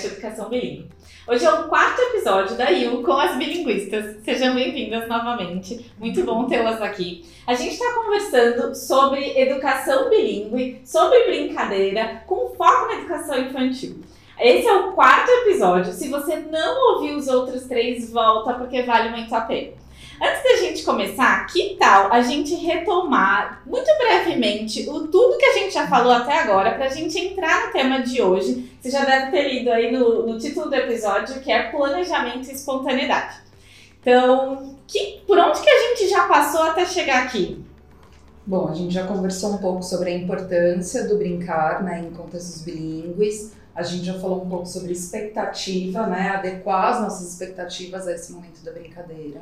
podcast educação bilíngue. Hoje é o quarto episódio da IU com as bilinguistas. Sejam bem-vindas novamente. Muito bom tê-las aqui. A gente está conversando sobre educação bilíngue, sobre brincadeira, com foco na educação infantil. Esse é o quarto episódio. Se você não ouviu os outros três, volta porque vale muito a pena. Antes da gente começar, que tal a gente retomar muito brevemente o tudo que a gente já falou até agora para a gente entrar no tema de hoje? Você já deve ter lido aí no, no título do episódio que é planejamento e espontaneidade. Então, que, por onde que a gente já passou até chegar aqui? Bom, a gente já conversou um pouco sobre a importância do brincar né, em contextos bilíngues. A gente já falou um pouco sobre expectativa, né, adequar as nossas expectativas a esse momento da brincadeira.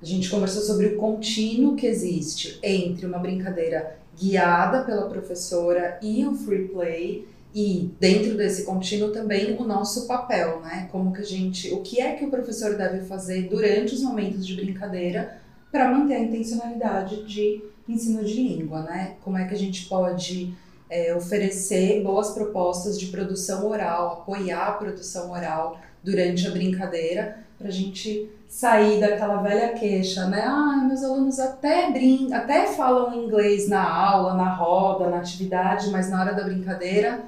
A gente conversou sobre o contínuo que existe entre uma brincadeira guiada pela professora e o free play e dentro desse contínuo também o nosso papel, né? Como que a gente, o que é que o professor deve fazer durante os momentos de brincadeira para manter a intencionalidade de ensino de língua, né? Como é que a gente pode é, oferecer boas propostas de produção oral, apoiar a produção oral durante a brincadeira para a gente sair daquela velha queixa, né? Ah, meus alunos até brin até falam inglês na aula, na roda, na atividade, mas na hora da brincadeira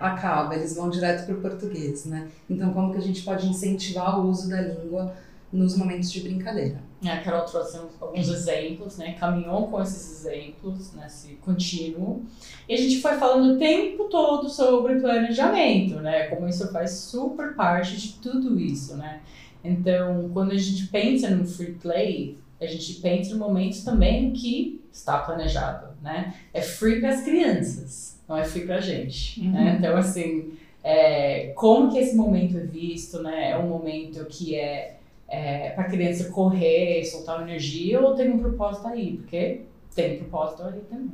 acaba, eles vão direto para o português, né? Então, como que a gente pode incentivar o uso da língua nos momentos de brincadeira? A Carol trouxe alguns exemplos, né? Caminhou com esses exemplos nesse contínuo. E a gente foi falando o tempo todo sobre planejamento, né? Como isso faz super parte de tudo isso, né? Então, quando a gente pensa no free play, a gente pensa em momentos também que está planejado, né? É free para as crianças, não é free para a gente, uhum. né? Então, assim, é, como que esse momento é visto, né? É um momento que é, é para a criança correr, soltar energia ou tem um propósito aí? Porque tem um propósito aí também.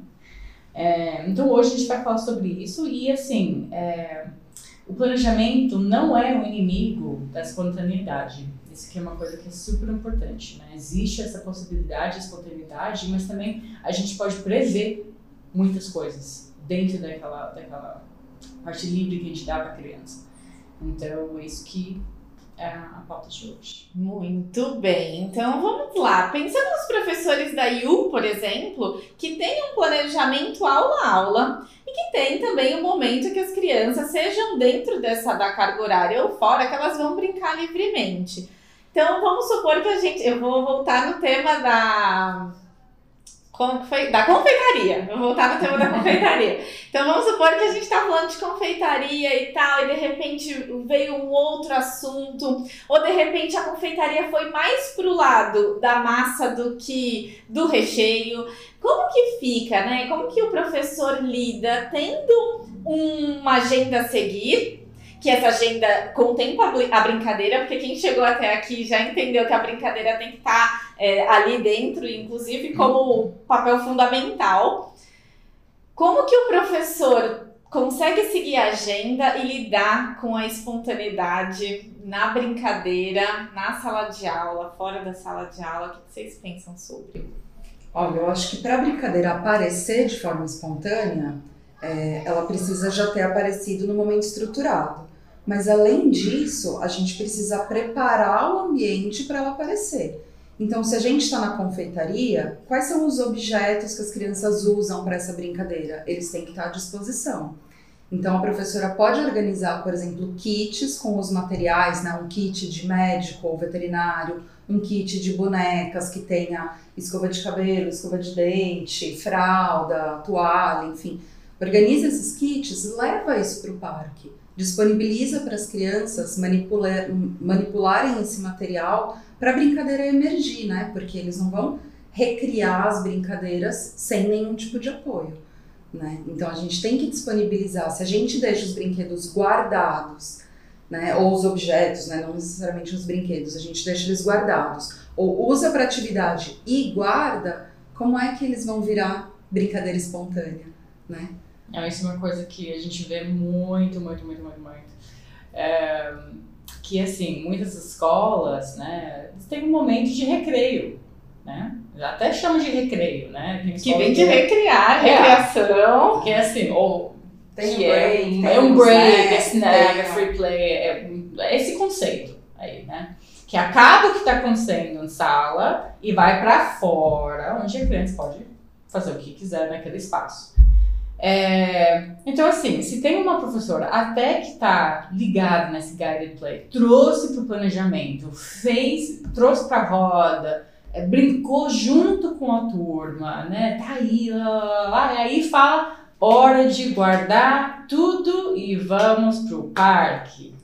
É, então, hoje a gente vai falar sobre isso e, assim, é, o planejamento não é o inimigo da espontaneidade. Isso aqui é uma coisa que é super importante, né? Existe essa possibilidade de espontaneidade, mas também a gente pode prever muitas coisas dentro daquela, daquela parte livre que a gente dá para a criança. Então, é isso que a pauta de hoje. Muito bem, então vamos lá. Pensando nos professores da IU, por exemplo, que tem um planejamento aula-aula e que tem também o um momento que as crianças sejam dentro dessa da carga horária ou fora, que elas vão brincar livremente. Então vamos supor que a gente. Eu vou voltar no tema da foi? Da confeitaria. Vou voltar no tema da confeitaria. Então vamos supor que a gente está falando de confeitaria e tal, e de repente veio um outro assunto, ou de repente a confeitaria foi mais pro lado da massa do que do recheio. Como que fica, né? Como que o professor lida tendo uma agenda a seguir? que essa agenda contempla a brincadeira, porque quem chegou até aqui já entendeu que a brincadeira tem que estar tá, é, ali dentro, inclusive como papel fundamental. Como que o professor consegue seguir a agenda e lidar com a espontaneidade na brincadeira, na sala de aula, fora da sala de aula? O que vocês pensam sobre? Olha, eu acho que para a brincadeira aparecer de forma espontânea, é, ela precisa já ter aparecido no momento estruturado. Mas além disso, a gente precisa preparar o ambiente para ela aparecer. Então, se a gente está na confeitaria, quais são os objetos que as crianças usam para essa brincadeira? Eles têm que estar à disposição. Então, a professora pode organizar, por exemplo, kits com os materiais, né? um kit de médico ou veterinário, um kit de bonecas que tenha escova de cabelo, escova de dente, fralda, toalha, enfim Organiza esses kits, leva isso para o parque, disponibiliza para as crianças manipular, manipularem esse material para a brincadeira emergir, né? Porque eles não vão recriar as brincadeiras sem nenhum tipo de apoio. Né? Então a gente tem que disponibilizar. Se a gente deixa os brinquedos guardados, né, ou os objetos, né, não necessariamente os brinquedos, a gente deixa eles guardados, ou usa para atividade e guarda, como é que eles vão virar brincadeira espontânea, né? É, isso é uma coisa que a gente vê muito, muito, muito, muito, muito. É, que, assim, muitas escolas, né, têm um momento de recreio, né? Até chama de recreio, né? Que vem de recriar, é, recreação. Que é assim, ou Tem que um é, break, tem é um break, é snack, tem é free play, é, é esse conceito aí, né? Que acaba o que está acontecendo em sala e vai para fora, onde a criança pode fazer o que quiser naquele espaço. É, então, assim, se tem uma professora até que está ligada nesse guided play, trouxe para o planejamento, fez, trouxe para a roda, é, brincou junto com a turma, né? Tá aí, lá, lá, lá, e aí fala hora de guardar tudo e vamos pro parque,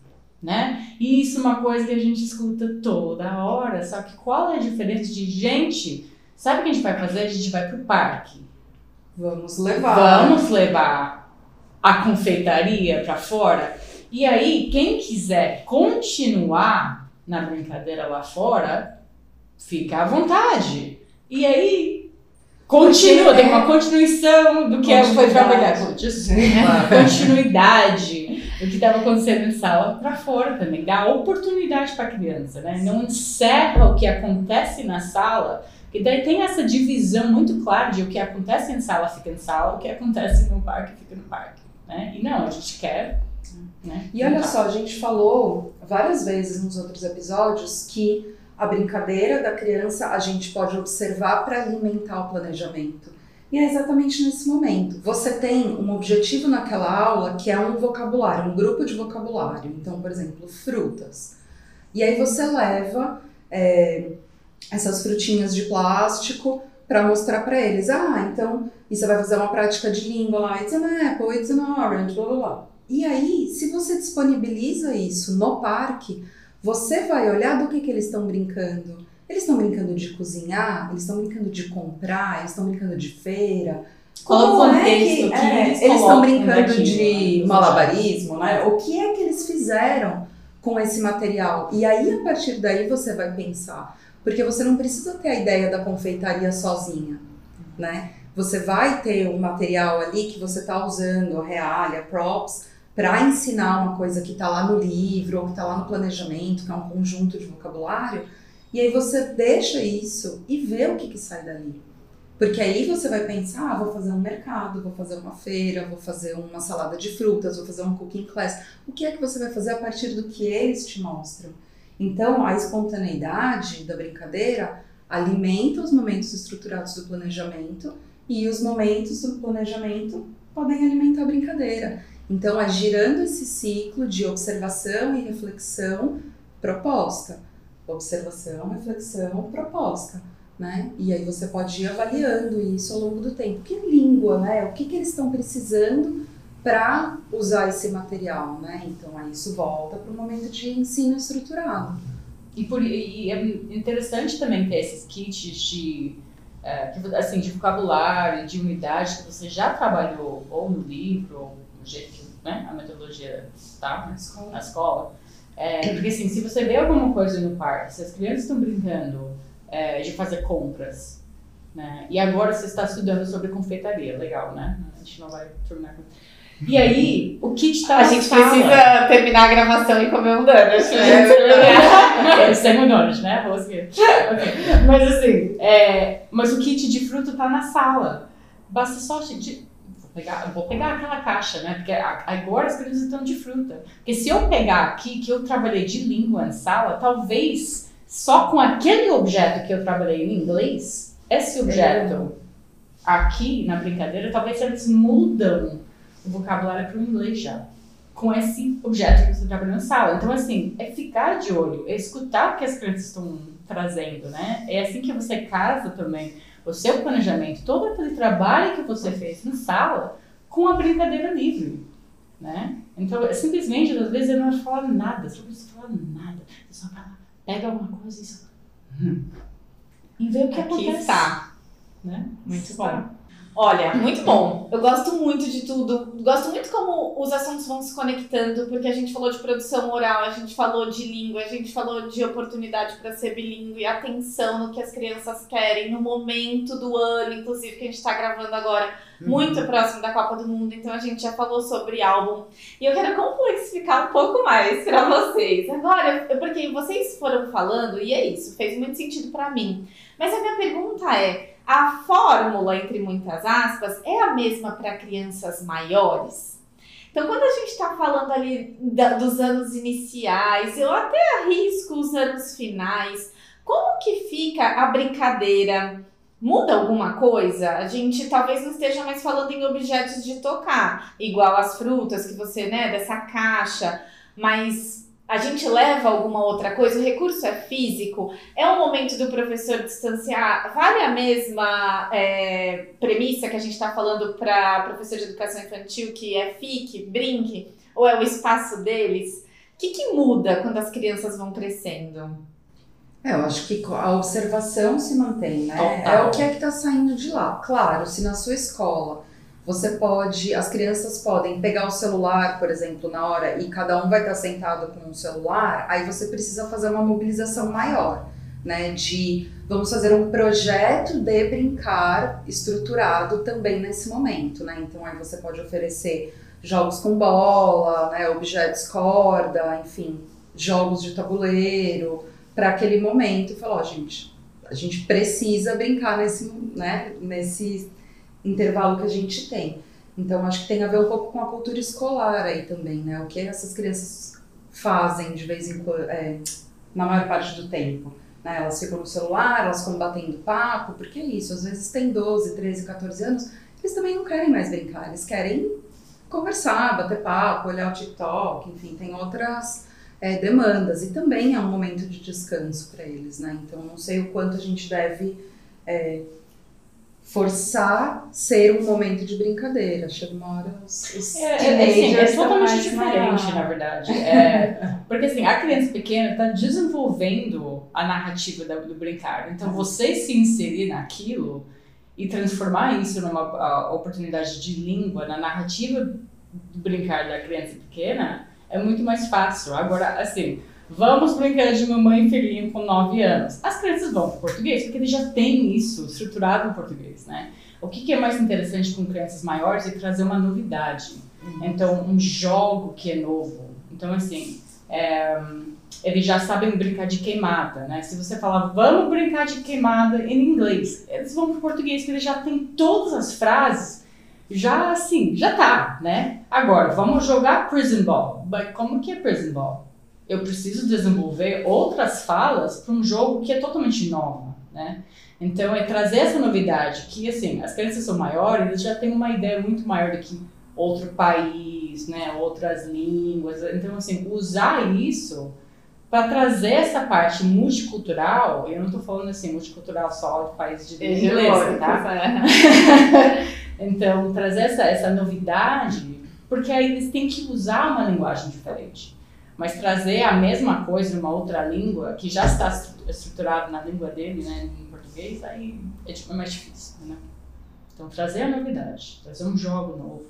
né? E isso é uma coisa que a gente escuta toda hora, só que qual é a diferença de gente? Sabe o que a gente vai fazer? A gente vai pro parque. Vamos levar. Vamos levar a confeitaria para fora. E aí, quem quiser continuar na brincadeira lá fora, fica à vontade. E aí, continua, tem uma continuação do que foi Continuidade. trabalhado. Desculpa, continuidade do que estava acontecendo em sala para fora também. Dá oportunidade para a criança, né? Não encerra o que acontece na sala e daí tem essa divisão muito clara de o que acontece em sala fica em sala, o que acontece no parque fica no parque. Né? E não, a gente quer. Né? E olha só, a gente falou várias vezes nos outros episódios que a brincadeira da criança a gente pode observar para alimentar o planejamento. E é exatamente nesse momento. Você tem um objetivo naquela aula que é um vocabulário, um grupo de vocabulário. Então, por exemplo, frutas. E aí você leva é, essas frutinhas de plástico para mostrar para eles. Ah, então, e você vai fazer uma prática de língua lá. It's an apple, it's an orange, blá blá blá. E aí, se você disponibiliza isso no parque, você vai olhar do que, que eles estão brincando. Eles estão brincando de cozinhar, eles estão brincando de comprar, eles estão brincando de feira. Qual o Como é que, que é, eles estão brincando de né? malabarismo, né? O que é que eles fizeram com esse material? E aí, a partir daí, você vai pensar. Porque você não precisa ter a ideia da confeitaria sozinha, né? Você vai ter um material ali que você está usando, realia, props, para ensinar uma coisa que está lá no livro ou que está lá no planejamento, que é um conjunto de vocabulário, e aí você deixa isso e vê o que, que sai dali. Porque aí você vai pensar, ah, vou fazer um mercado, vou fazer uma feira, vou fazer uma salada de frutas, vou fazer um cooking class. O que é que você vai fazer a partir do que eles te mostram? Então, a espontaneidade da brincadeira alimenta os momentos estruturados do planejamento e os momentos do planejamento podem alimentar a brincadeira. Então, é girando esse ciclo de observação e reflexão proposta. Observação, reflexão, proposta. Né? E aí você pode ir avaliando isso ao longo do tempo. Que língua, né? O que, que eles estão precisando para usar esse material, né? Então aí isso volta para o momento de ensino estruturado. E, por, e é interessante também ter esses kits de, é, assim, de vocabulário, de unidade que você já trabalhou, ou no livro, ou no jeito que né, a metodologia está na escola. É, porque assim, se você vê alguma coisa no parque, se as crianças estão brincando é, de fazer compras, né? E agora você está estudando sobre confeitaria, legal, né? A gente não vai terminar com... E aí, o kit está A gente precisa terminar a gravação e comer um donut. né? é, sem donut, né? Rosquinha. Ok. Mas assim, é, mas o kit de fruta tá na sala. Basta só a gente. Vou pegar, vou pegar aquela caixa, né? Porque agora as crianças estão de fruta. Porque se eu pegar aqui que eu trabalhei de língua em sala, talvez só com aquele objeto que eu trabalhei em inglês, esse objeto aqui na brincadeira, talvez eles mudam o vocabulário para o inglês já com esse objeto que você trabalhou na sala. Então, assim, é ficar de olho, é escutar o que as crianças estão trazendo, né? É assim que você casa também o seu planejamento, todo aquele trabalho que você fez na sala com a brincadeira livre, né? Então, é simplesmente, às vezes, eu não falar nada, você não precisa falar nada. Você só lá, pega alguma coisa e só... Hum. E vê o que Aqui acontece. está. Né? Muito Está. bom. Olha, muito bom. Eu gosto muito de tudo. Gosto muito como os assuntos vão se conectando, porque a gente falou de produção oral, a gente falou de língua, a gente falou de oportunidade para ser bilíngue, atenção no que as crianças querem, no momento do ano, inclusive, que a gente está gravando agora, muito próximo da Copa do Mundo, então a gente já falou sobre álbum. E eu quero complexificar um pouco mais para vocês. Agora, porque vocês foram falando, e é isso, fez muito sentido para mim. Mas a minha pergunta é: a fórmula, entre muitas aspas, é a mesma para crianças maiores? Então, quando a gente está falando ali da, dos anos iniciais, eu até arrisco os anos finais, como que fica a brincadeira? Muda alguma coisa? A gente talvez não esteja mais falando em objetos de tocar, igual as frutas que você, né, dessa caixa, mas a gente leva alguma outra coisa? O recurso é físico? É o momento do professor distanciar? Vale a mesma é, premissa que a gente está falando para professor de educação infantil, que é fique, brinque? Ou é o espaço deles? O que, que muda quando as crianças vão crescendo? É, eu acho que a observação se mantém, né? Total. É o que é que está saindo de lá. Claro, se na sua escola você pode, as crianças podem pegar o celular, por exemplo, na hora e cada um vai estar sentado com um celular, aí você precisa fazer uma mobilização maior, né? De vamos fazer um projeto de brincar estruturado também nesse momento, né? Então aí você pode oferecer jogos com bola, né? Objetos corda, enfim, jogos de tabuleiro para aquele momento e falar, ó, gente, a gente precisa brincar nesse, né? Nesse intervalo que a gente tem. Então, acho que tem a ver um pouco com a cultura escolar aí também, né? O que essas crianças fazem de vez em quando, é, na maior parte do tempo. Né? Elas ficam no celular, elas ficam batendo papo, porque é isso, às vezes tem 12, 13, 14 anos, eles também não querem mais brincar, eles querem conversar, bater papo, olhar o TikTok, enfim, tem outras é, demandas. E também é um momento de descanso para eles, né? Então, não sei o quanto a gente deve é, forçar ser um momento de brincadeira. Chega uma hora os, os É, é, assim, é totalmente diferente, na- na verdade. É, porque assim, a criança pequena está desenvolvendo a narrativa da- do brincar. Então, você se inserir naquilo e transformar isso numa oportunidade de língua, na narrativa do brincar da criança pequena, é muito mais fácil. Agora, assim, vamos brincar de mamãe e filhinho com 9 anos. As crianças vão para português porque eles já têm isso estruturado em português, né? O que, que é mais interessante com crianças maiores é trazer uma novidade. Então, um jogo que é novo. Então, assim, é, eles já sabem brincar de queimada, né? Se você falar, vamos brincar de queimada em inglês, eles vão para o português, porque eles já têm todas as frases, já assim, já tá, né? Agora, vamos jogar prison ball. Mas como que é prison ball? Eu preciso desenvolver outras falas para um jogo que é totalmente novo, né? Então, é trazer essa novidade, que assim, as crianças são maiores, eles já têm uma ideia muito maior do que outro país, né, outras línguas. Então, assim, usar isso para trazer essa parte multicultural, eu não estou falando assim, multicultural só de países de língua inglesa, tá? Então, trazer essa, essa novidade, porque aí eles têm que usar uma linguagem diferente. Mas trazer a mesma coisa em uma outra língua, que já está estru- estruturado na língua dele, né, em português, aí é, tipo, é mais difícil, né? Então, trazer a novidade, trazer um jogo novo.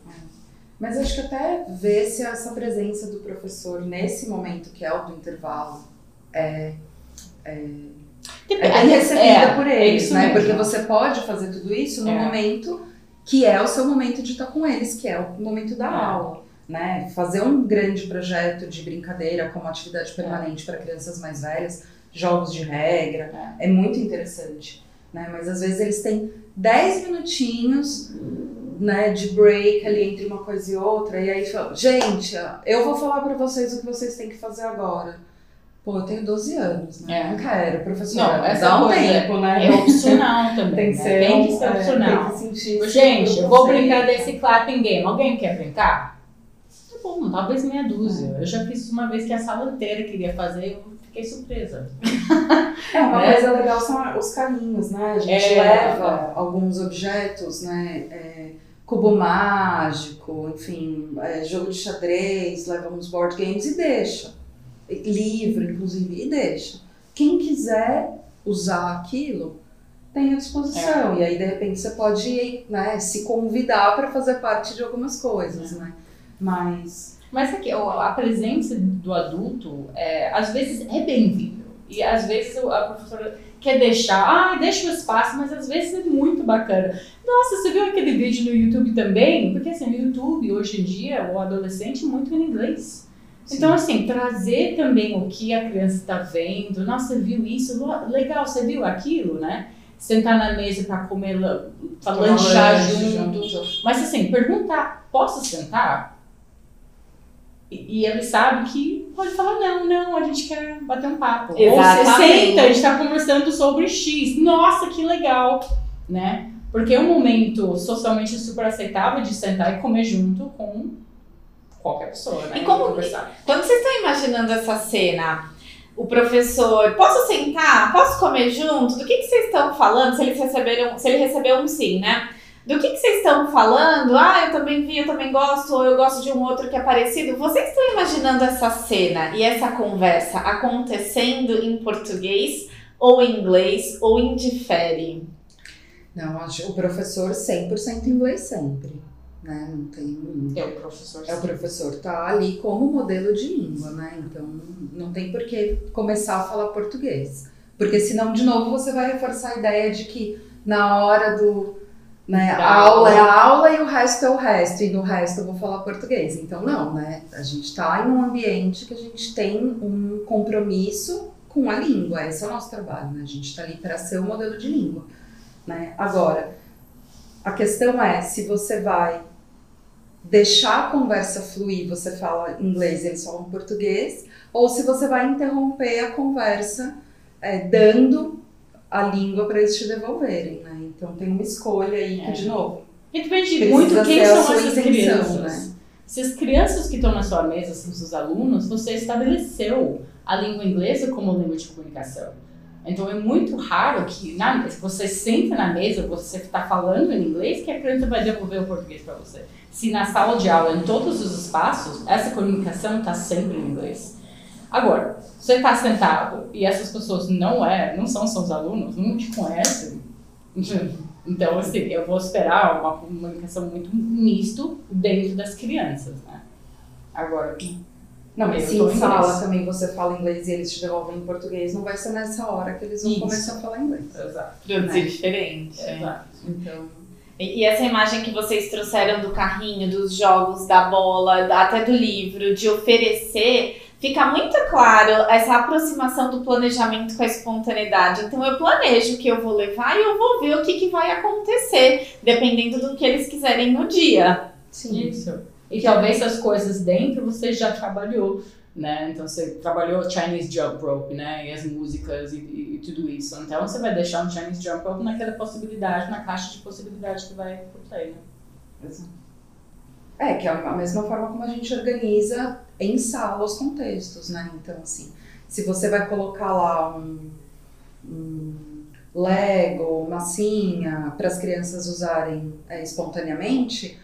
Mas acho que até ver se essa presença do professor nesse momento que é o do intervalo é, é, é bem recebida É, por é eles, isso né? mesmo. Porque você pode fazer tudo isso no É. momento que é o seu momento de estar com eles, que é o momento da É. aula. Né? Fazer um grande projeto de brincadeira como atividade permanente para crianças mais velhas, jogos de regra, é, muito interessante. Né? Mas às vezes eles têm 10 minutinhos né, de break ali entre uma coisa e outra, e aí fala, gente, eu vou falar para vocês o que vocês têm que fazer agora. Pô, eu tenho 12 anos, né? É. Não quero, professor. Não, essa dá um coisa tempo, né? É opcional também, Tem que né? ser, tem que ser é, opcional. tem que sentir Gente, eu vou brincar desse clapping game. Alguém quer brincar? Bom, talvez meia dúzia. Eu já fiz uma vez que a sala inteira queria fazer e eu fiquei surpresa. É, uma né? coisa legal são os caminhos, né? A gente É, leva alguns objetos, né? É, cubo mágico, enfim, é, jogo de xadrez, leva uns board games e deixa. Livro, inclusive, e deixa. Quem quiser usar aquilo, tem à disposição. E aí, de repente, você pode né, se convidar para fazer parte de algumas coisas, né? Mas. Mas aqui, ó, a presença do adulto, é, às vezes, é bem-vindo. E às vezes a professora quer deixar, ah, deixa o espaço, mas às vezes é muito bacana. Nossa, você viu aquele vídeo no YouTube também? Porque assim, no YouTube, hoje em dia, o adolescente é muito em inglês. Então, assim, trazer também o que a criança está vendo. Nossa, viu isso? Legal, você viu aquilo, né? Sentar na mesa para comer, tomar lanchar lanche junto. Mas assim, perguntar, posso sentar? E, e ele sabe que pode falar, não, não, a gente quer bater um papo. Exatamente. Ou você senta, a gente está conversando sobre X. Nossa, que legal, né? Porque é um momento socialmente super aceitável de sentar e comer junto com qualquer pessoa, né? E como- conversar. Quando vocês estão imaginando essa cena, o professor, posso sentar? Posso comer junto? Do que, que vocês estão falando? Se eles receberam, se ele recebeu um sim, né? Do que, que vocês estão falando? Ah, eu também vi, eu também gosto, ou eu gosto de um outro que é parecido. Vocês estão imaginando essa cena e essa conversa acontecendo em português ou em inglês ou indifere? Não, acho o professor 100% inglês sempre, né? Não tem É o professor. É o professor tá ali como modelo de língua, né? Então não tem por que começar a falar português. Porque senão, de novo, você vai reforçar a ideia de que na hora do. Né, a aula é aula. a aula e o resto é o resto, e no resto eu vou falar português. Então, não, né? A gente tá em um ambiente que a gente tem um compromisso com a língua. Esse é o nosso trabalho, né? A gente tá ali para ser o modelo de língua. Né? Agora, a questão é se você vai deixar a conversa fluir, você fala inglês e eles falam português, ou se você vai interromper a conversa é, dando a língua para eles te devolverem, né? Então tem uma escolha aí que, É. de novo, E depende Precisa muito quem são essas intenção, crianças. né? Se as crianças que estão na sua mesa são seus alunos, você estabeleceu a língua inglesa como língua de comunicação. Então é muito raro que na, você senta na mesa, você está falando em inglês, que a criança vai devolver o português para você. Se na sala de aula, em todos os espaços, essa comunicação está sempre em inglês. Agora, você está sentado e essas pessoas não é, não são seus alunos, não te conhecem. Então, assim, eu vou esperar uma comunicação muito misto dentro das crianças, né? Agora, não, mas se inglês. também você fala inglês e eles te devolvem em português, não vai ser nessa hora que eles vão Isso. começar a falar inglês. exato, Produzir diferente. exato. Então, E e essa imagem que vocês trouxeram do carrinho, dos jogos, da bola, até do livro, de oferecer, fica muito claro essa aproximação do planejamento com a espontaneidade. Então eu planejo o que eu vou levar e eu vou ver o que, que vai acontecer, dependendo do que eles quiserem no dia. sim. Isso. E talvez as coisas dentro você já trabalhou, né? Então você trabalhou Chinese Jump Rope, né? E as músicas e, e- e tudo isso. Então você vai deixar um Chinese Jump Rope naquela possibilidade, na caixa de possibilidade que vai pro play, né? É, que é a mesma forma como a gente organiza em sala os contextos, né? Então, assim, se você vai colocar lá um, um Lego, massinha, para as crianças usarem é, espontaneamente,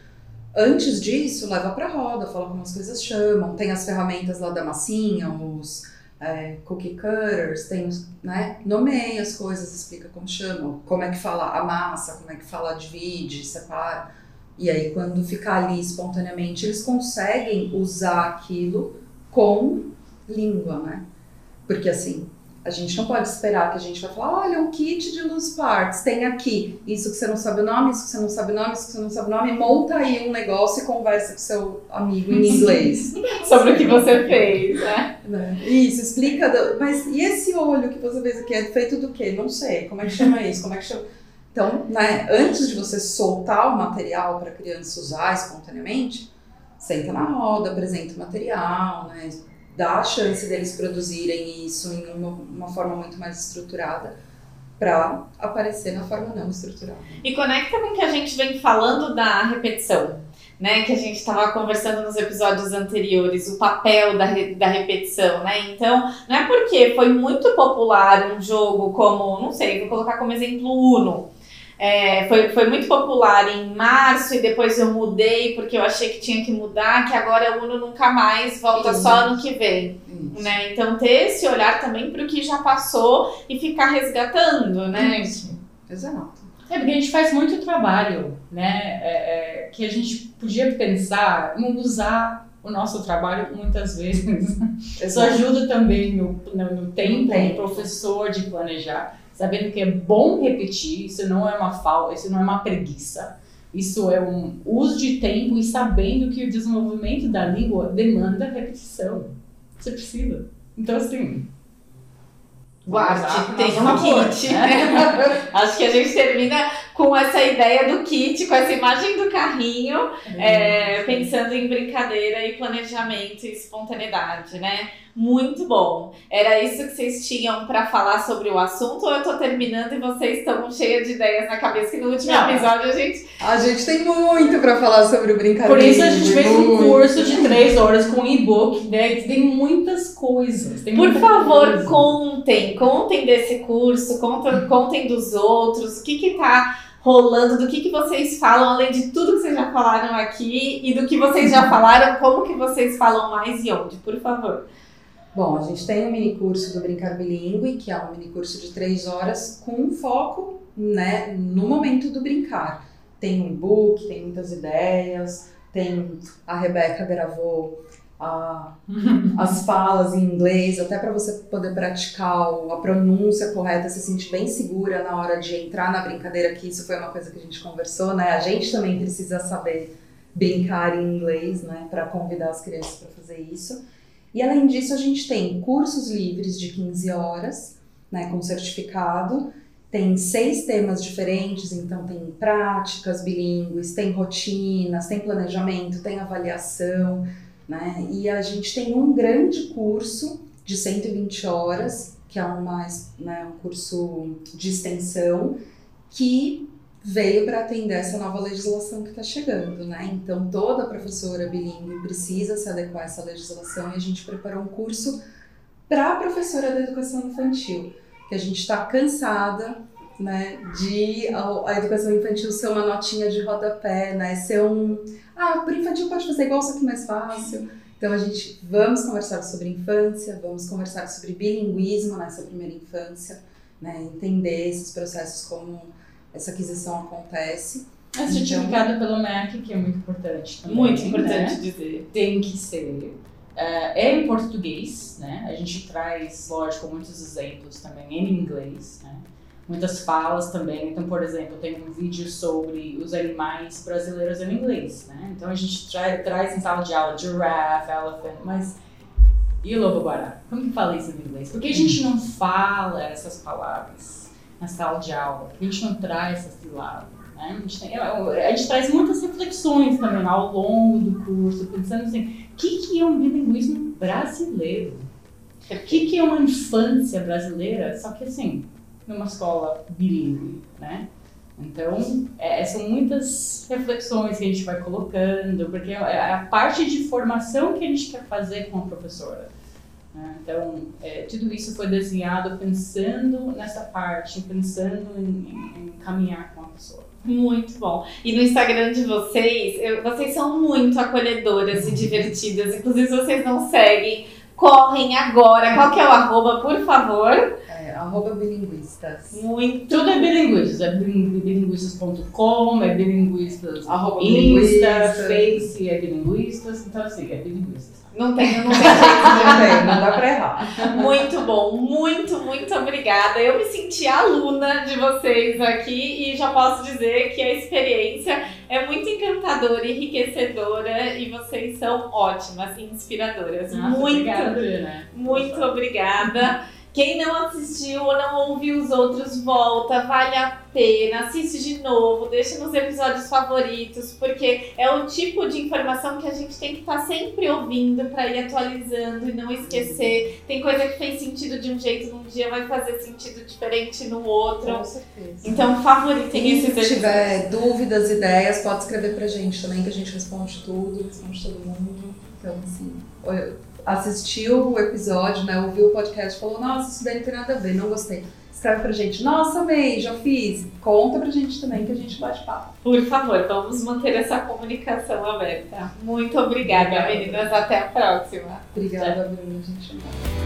antes disso, leva para roda, fala como as coisas chamam, tem as ferramentas lá da massinha, os é, cookie cutters, tem, né? Nomeia as coisas, explica como chama, como é que fala a massa, como é que fala divide, separa. E aí, quando ficar ali espontaneamente, eles conseguem usar aquilo com língua, né? Porque assim, a gente não pode esperar que a gente vai falar, olha, um kit de luz parts, tem aqui isso que você não sabe o nome, isso que você não sabe o nome, isso que você não sabe o nome, monta aí um negócio e conversa com seu amigo em inglês. Sobre o que você fez, né? Né? Isso, explica. Mas e esse olho que você fez aqui? É feito do quê? Não sei. Como é que chama isso? Como é que chama? Então, né, antes de você soltar o material para a criança usar espontaneamente, senta na roda, apresenta o material, né, dá a chance deles produzirem isso em uma, uma forma muito mais estruturada para aparecer na forma não estruturada. E conecta com o que a gente vem falando da repetição, né? Que a gente estava conversando nos episódios anteriores, o papel da, re- da repetição, né? Então, não é porque foi muito popular um jogo como, não sei, vou colocar como exemplo o Uno. É, foi, foi muito popular em março e depois eu mudei porque eu achei que tinha que mudar, que agora o Uno nunca mais volta Sim. só ano que vem. Isso. Né? Então ter esse olhar também para o que já passou e ficar resgatando, né? Exato. É porque a gente faz muito trabalho, né? É, é, que a gente podia pensar em usar o nosso trabalho muitas vezes. Isso ajuda também no, no, no tempo, No tempo. do professor de planejar, sabendo que é bom repetir, isso não é uma falta, isso não é uma preguiça. Isso é um uso de tempo e sabendo que o desenvolvimento da língua demanda repetição. Você precisa. Então, assim. Guarde, tem um kit. né? Acho que a gente termina com essa ideia do kit, com essa imagem do carrinho, é, pensando em brincadeira e planejamento e espontaneidade, né? Muito bom. Era isso que vocês tinham para falar sobre o assunto ou eu tô terminando e vocês estão cheios de ideias na cabeça que no último Não. episódio a gente. A gente tem muito para falar sobre o brincadeira. Por isso a gente fez um curso de três horas com e-book, né? Que tem muitas coisas. Tem Por favor, coisa. contem. Contem desse curso, contem, contem dos outros, o que que tá rolando, do que, que vocês falam, além de tudo que vocês já falaram aqui e do que vocês já falaram, como que vocês falam mais e onde, por favor. Bom, a gente tem o um mini curso do Brincar Bilingue, que é um mini curso de três horas com foco né, no momento do brincar. Tem um e-book, tem muitas ideias, tem a Rebeca gravou a, as falas em inglês, até para você poder praticar a pronúncia correta, se sentir bem segura na hora de entrar na brincadeira, que isso foi uma coisa que a gente conversou, né? A gente também precisa saber brincar em inglês, né, para convidar as crianças para fazer isso. E além disso, a gente tem cursos livres de 15 horas, né, com certificado. Tem seis temas diferentes, então tem práticas bilíngues, tem rotinas, tem planejamento, tem avaliação, né? E a gente tem um grande curso de 120 horas, que é uma, né, um curso de extensão, que veio para atender essa nova legislação que está chegando, né? Então toda professora bilíngue precisa se adequar a essa legislação e a gente preparou um curso para a professora da educação infantil, que a gente está cansada, né, de a, a, educação infantil ser uma notinha de rodapé, né, ser um, ah, por infantil pode fazer igual, só que mais fácil. Então a gente vamos conversar sobre infância, vamos conversar sobre bilinguismo nessa primeira infância, né, entender esses processos como essa aquisição acontece. É certificado então, pelo MEC, que é muito importante também. Muito importante né? dizer. Tem que ser. É, é em português, né? A gente traz, lógico, muitos exemplos também em inglês, né? Muitas falas também. Então, por exemplo, tem um vídeo sobre os animais brasileiros em inglês, né? Então a gente tra traz em sala de aula giraffe, elephant, mas e lobo-guará? Como que fala isso em inglês? Por que a gente não fala essas palavras? na sala de aula, a gente não traz essa cilada. Né? A, gente tem, a gente traz muitas reflexões também ao longo do curso, pensando assim, o que, que é um bilinguismo brasileiro? O que, que é uma infância brasileira, só que assim, numa escola bilíngue, né? Então, é, são muitas reflexões que a gente vai colocando, porque é a parte de formação que a gente quer fazer com a professora. Né? Então, é, tudo isso foi desenhado pensando nessa parte, pensando em, em, em, caminhar com a pessoa. Muito bom. E no Instagram de vocês, eu, vocês são muito acolhedoras e divertidas. Inclusive, vocês não seguem, correm agora. Qual que é o arroba, por favor? Arroba bilinguistas. Muito. Tudo é bilinguistas. É bilinguistas.com, é bilinguistas. Arroba Insta, Face, é bilinguistas. Então, assim, é bilinguistas. Não tem, não tem jeito, não tem, não dá pra errar. Muito bom, muito, muito obrigada. Eu me senti aluna de vocês aqui e já posso dizer que a experiência é muito encantadora, enriquecedora e vocês são ótimas, inspiradoras. Nossa, muito, obrigada, muito obrigada. Quem não assistiu ou não ouviu os outros, volta, vale a pena, assiste de novo, deixa nos episódios favoritos, porque é o tipo de informação que a gente tem que estar tá sempre ouvindo para ir atualizando e não esquecer. Tem coisa que fez sentido de um jeito num dia, vai fazer sentido diferente no outro. Com certeza. Então, favoritem esses Se tiver dúvidas, ideias, pode escrever pra gente também, que a gente responde tudo, responde todo mundo. Então, assim, assistiu o episódio, né, ouviu o podcast e falou, nossa, isso daí não tem nada a ver, não gostei. Escreve pra gente, nossa, amei, já fiz. Conta pra gente também que a gente bate papo. Por favor, vamos manter essa comunicação aberta. Muito obrigada, obrigada. meninas. Até a próxima. Obrigada, Bruna, gente.